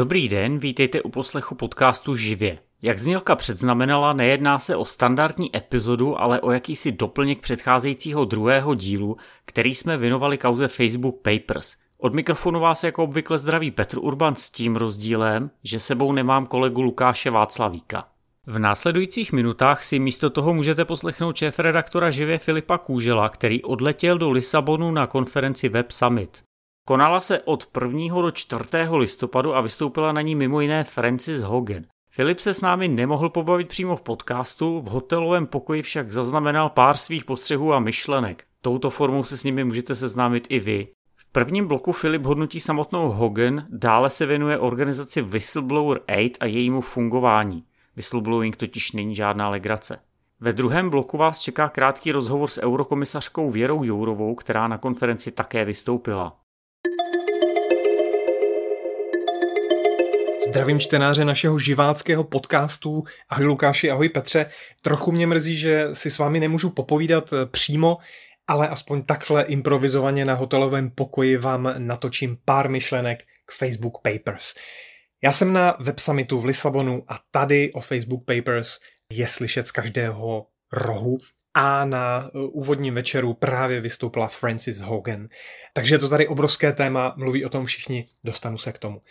Dobrý den, vítejte u poslechu podcastu Živě. Jak znělka předznamenala, nejedná se o standardní epizodu, ale o jakýsi doplněk předcházejícího druhého dílu, který jsme věnovali kauze Facebook Papers. Od mikrofonu vás jako obvykle zdraví Petr Urban s tím rozdílem, že sebou nemám kolegu Lukáše Václavíka. V následujících minutách si místo toho můžete poslechnout šéf-redaktora živě Filipa Kůžela, který odletěl do Lisabonu na konferenci Web Summit. Konala se od 1. do 4. listopadu a vystoupila na ní mimo jiné Francis Hogan. Filip se s námi nemohl pobavit přímo v podcastu, v hotelovém pokoji však zaznamenal pár svých postřehů a myšlenek. Touto formou se s nimi můžete seznámit i vy. V prvním bloku Filip hodnotí samotnou Hogan, dále se věnuje organizaci Whistleblower 8 a jejímu fungování. Whistleblowing totiž není žádná legrace. Ve druhém bloku vás čeká krátký rozhovor s eurokomisařkou Věrou Jourovou, která na konferenci také vystoupila. Zdravím čtenáře našeho živáckého podcastu. Ahoj Lukáši, ahoj Petře. Trochu mě mrzí, že si s vámi nemůžu popovídat eh, přímo, ale aspoň takhle improvizovaně na hotelovém pokoji vám natočím pár myšlenek k Facebook Papers. Já jsem na Web Summitu v Lisabonu a tady o Facebook Papers je slyšet z každého rohu a na eh, úvodním večeru právě vystoupila Francis Hogan. Takže je to tady obrovské téma, mluví o tom všichni, dostanu se k tomu.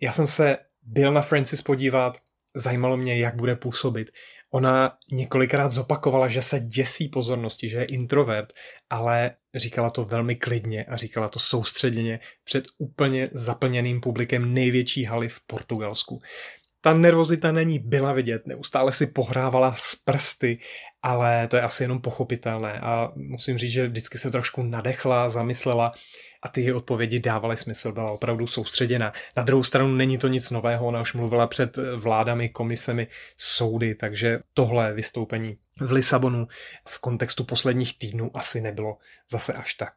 Já jsem se byl na Francis podívat, zajímalo mě, jak bude působit. Ona několikrát zopakovala, že se děsí pozornosti, že je introvert, ale říkala to velmi klidně a říkala to soustředěně před úplně zaplněným publikem největší haly v Portugalsku. Ta nervozita není byla vidět, neustále si pohrávala s prsty, ale to je asi jenom pochopitelné a musím říct, že vždycky se trošku nadechla, zamyslela a ty její odpovědi dávaly smysl, byla opravdu soustředěna. Na druhou stranu není to nic nového, ona už mluvila před vládami, komisemi, soudy, takže tohle vystoupení v Lisabonu v kontextu posledních týdnů asi nebylo zase až tak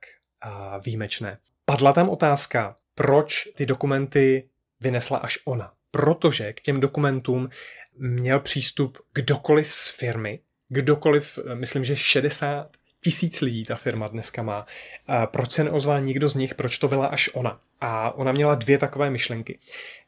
výjimečné. Padla tam otázka, proč ty dokumenty vynesla až ona. Protože k těm dokumentům měl přístup kdokoliv z firmy, kdokoliv, myslím, že 60 tisíc lidí ta firma dneska má. Proč se neozval nikdo z nich, proč to byla až ona? A ona měla dvě takové myšlenky.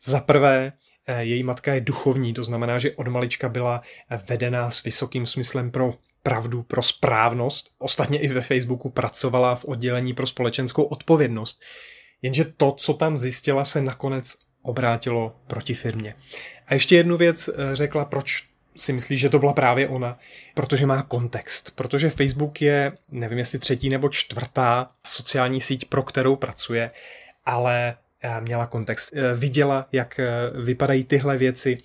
Za prvé, eh, její matka je duchovní, to znamená, že od malička byla vedená s vysokým smyslem pro pravdu, pro správnost. Ostatně i ve Facebooku pracovala v oddělení pro společenskou odpovědnost. Jenže to, co tam zjistila, se nakonec obrátilo proti firmě. A ještě jednu věc eh, řekla, proč si myslí, že to byla právě ona, protože má kontext. Protože Facebook je, nevím jestli třetí nebo čtvrtá sociální síť, pro kterou pracuje, ale eh, měla kontext. Eh, viděla, jak eh, vypadají tyhle věci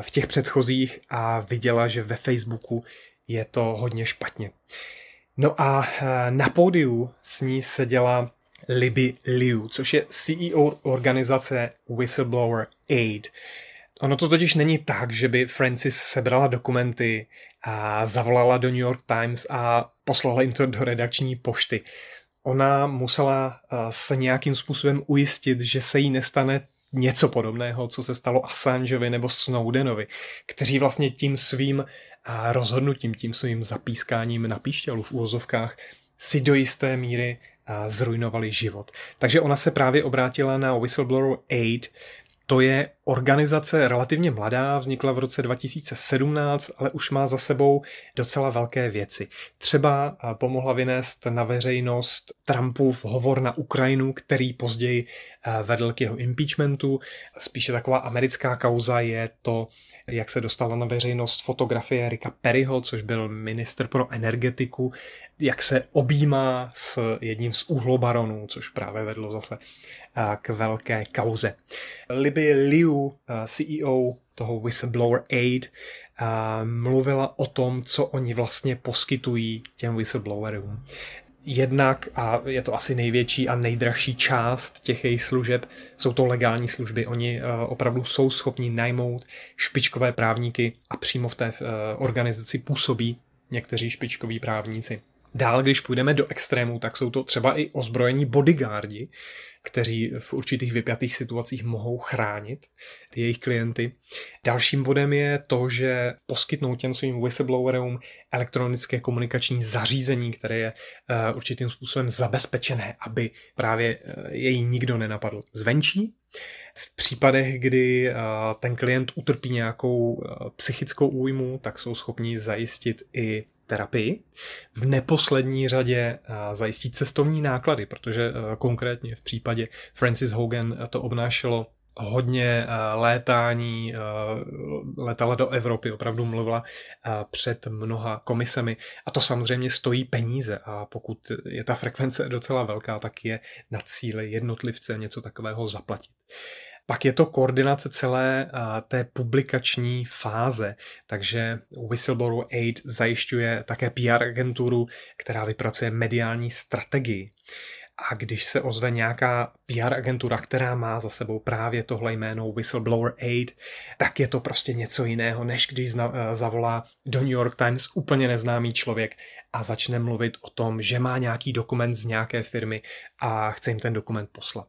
v těch předchozích a viděla, že ve Facebooku je to hodně špatně. No a na pódiu s ní seděla Libby Liu, což je CEO organizace Whistleblower Aid. Ono to totiž není tak, že by Francis sebrala dokumenty a zavolala do New York Times a poslala jim to do redakční pošty. Ona musela eh, se nějakým způsobem ujistit, že se jí nestane něco podobného, co se stalo Assangeovi nebo Snowdenovi, kteří vlastně tím svým eh, rozhodnutím, tím svým zapískáním na píšťalu v úvozovkách si do jisté míry eh, zrujnovali život. Takže ona se právě obrátila na Whistleblower Aid, to je organizace relativně mladá, vznikla v roce 2017, ale už má za sebou docela velké věci. Třeba eh, pomohla vynést na veřejnost Trumpův hovor na Ukrajinu, který později eh, vedl k jeho impeachmentu. Spíše taková americká kauza je to, jak se dostala na veřejnost fotografie Rika Perryho, což byl minister pro energetiku, jak se objímá s jedním z uhlobaronů, což právě vedlo zase k velké kauze. Libby Liu, CEO toho Whistleblower Aid, mluvila o tom, co oni vlastně poskytují těm whistleblowerům. Jednak, a je to asi největší a nejdražší část těch jejich služeb, jsou to legální služby. Oni opravdu jsou schopni najmout špičkové právníky a přímo v té organizaci působí někteří špičkoví právníci. Dál, když půjdeme do extrému, tak jsou to třeba i ozbrojení bodyguardi, kteří v určitých vypjatých situacích mohou chránit ty jejich klienty. Dalším bodem je to, že poskytnou těm svým whistleblowerům elektronické komunikační zařízení, které je eh, určitým způsobem zabezpečené, aby právě eh, jej nikdo nenapadl zvenčí. V případech, kdy eh, ten klient utrpí nějakou psychickou újmu, tak jsou schopni zajistit i terapii. V neposlední řadě eh, zajistit cestovní náklady, protože eh, konkrétně v případě Francis Hogan to obnášelo hodně eh, létání, letala do Evropy, opravdu mluvila před mnoha komisemi a to samozřejmě stojí peníze a pokud je ta frekvence docela velká, tak je na cíli jednotlivce něco takového zaplatit. Pak je to koordinace celé té publikační fáze, takže Whistleblower Aid zajišťuje také PR agenturu, která vypracuje mediální strategii. A když se ozve nějaká PR agentura, která má za sebou právě tohle jméno Whistleblower Aid, tak je to prostě něco jiného, než když zavolá do New York Times úplně neznámý člověk a začne mluvit o tom, že má nějaký dokument z nějaké firmy a chce jim ten dokument poslat.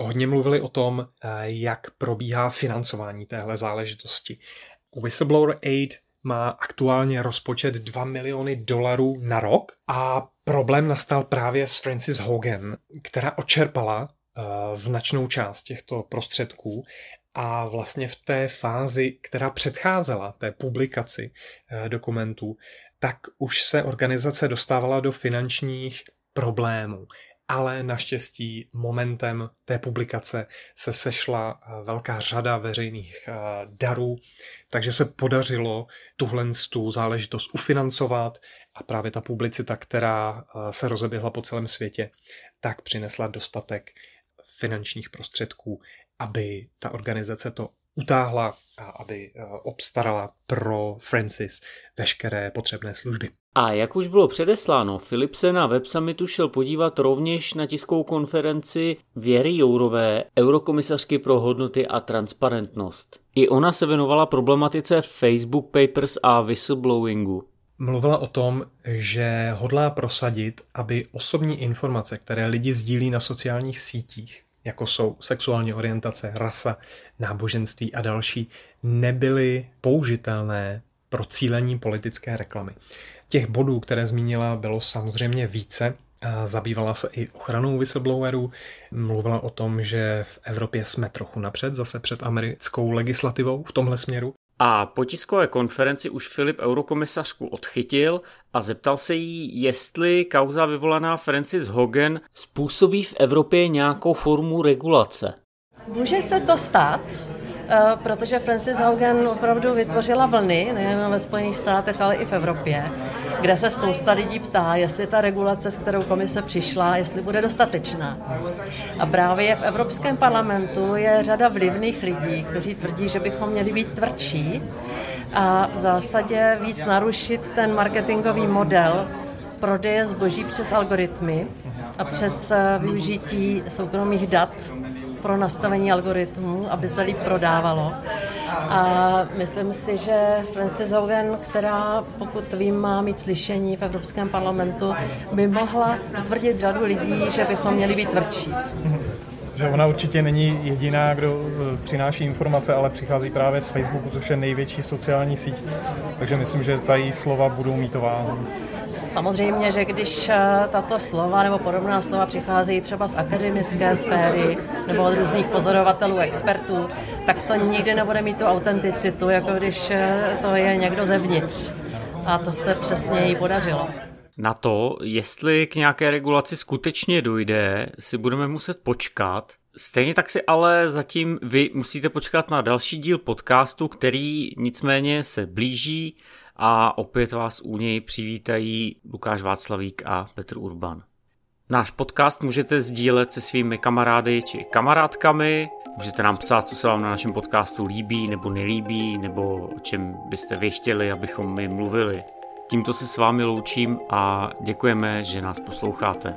Hodně mluvili o tom, eh, jak probíhá financování téhle záležitosti. Whistleblower Aid má aktuálně rozpočet 2 miliony dolarů na rok a problém nastal právě s Francis Hogan, která očerpala uh, značnou část těchto prostředků a vlastně v té fázi, která předcházela té publikaci uh, dokumentů, tak už se organizace dostávala do finančních problémů ale naštěstí momentem té publikace se sešla eh, velká řada veřejných eh, darů, takže se podařilo tuhle tu záležitost ufinancovat a právě ta publicita, která eh, se rozeběhla po celém světě, tak přinesla dostatek finančních prostředků, aby ta organizace to utáhla a aby obstarala pro Francis veškeré potřebné služby. A jak už bylo předesláno, Filip se na Web Summitu šel podívat rovněž na tiskovou konferenci Věry Jourové, eurokomisařky pro hodnoty a transparentnost. I ona se věnovala problematice Facebook Papers a whistleblowingu. Mluvila o tom, že hodlá prosadit, aby osobní informace, které lidi sdílí na sociálních sítích, jako jsou sexuální orientace, rasa, náboženství a další, nebyly použitelné pro cílení politické reklamy. Těch bodů, které zmínila, bylo samozřejmě více. Zabývala se i ochranou whistleblowerů, mluvila o tom, že v Evropě jsme trochu napřed, zase před americkou legislativou v tomhle směru. A po tiskové konferenci už Filip eurokomisařku odchytil a zeptal se jí, jestli kauza vyvolaná Francis Hogan způsobí v Evropě nějakou formu regulace. Může se to stát, protože Francis Haugen opravdu vytvořila vlny, nejen ve Spojených státech, ale i v Evropě, kde se spousta lidí ptá, jestli ta regulace, s kterou komise přišla, jestli bude dostatečná. A právě v Evropském parlamentu je řada vlivných lidí, kteří tvrdí, že bychom měli být tvrdší a v zásadě víc narušit ten marketingový model prodeje zboží přes algoritmy a přes eh, využití soukromých dat pro nastavení algoritmů, aby se líp prodávalo. A myslím si, že Francis Hogan, která pokud vím, má mít slyšení v Evropském parlamentu, by mohla utvrdit řadu lidí, že bychom měli být tvrdší. Že ona určitě není jediná, kdo eh, přináší informace, ale přichází právě z Facebooku, což je největší sociální síť. Takže myslím, že ta její slova budou mít váhu. Samozřejmě, že když eh, tato slova nebo podobná slova přicházejí třeba z akademické sféry nebo od různých pozorovatelů, expertů, tak to nikdy nebude mít tu autenticitu, jako když eh, to je někdo zevnitř. A to se přesně jí podařilo. Na to, jestli k nějaké regulaci skutečně dojde, si budeme muset počkat. Stejně tak si ale zatím vy musíte počkat na další díl podcastu, který nicméně se blíží a opět vás u něj přivítají Lukáš Václavík a Petr Urban. Náš podcast můžete sdílet se svými kamarády či kamarádkami, můžete nám psát, co se vám na našem podcastu líbí nebo nelíbí, nebo o čem byste vy chtěli, abychom my mluvili. Tímto se s vámi loučím a děkujeme, že nás posloucháte.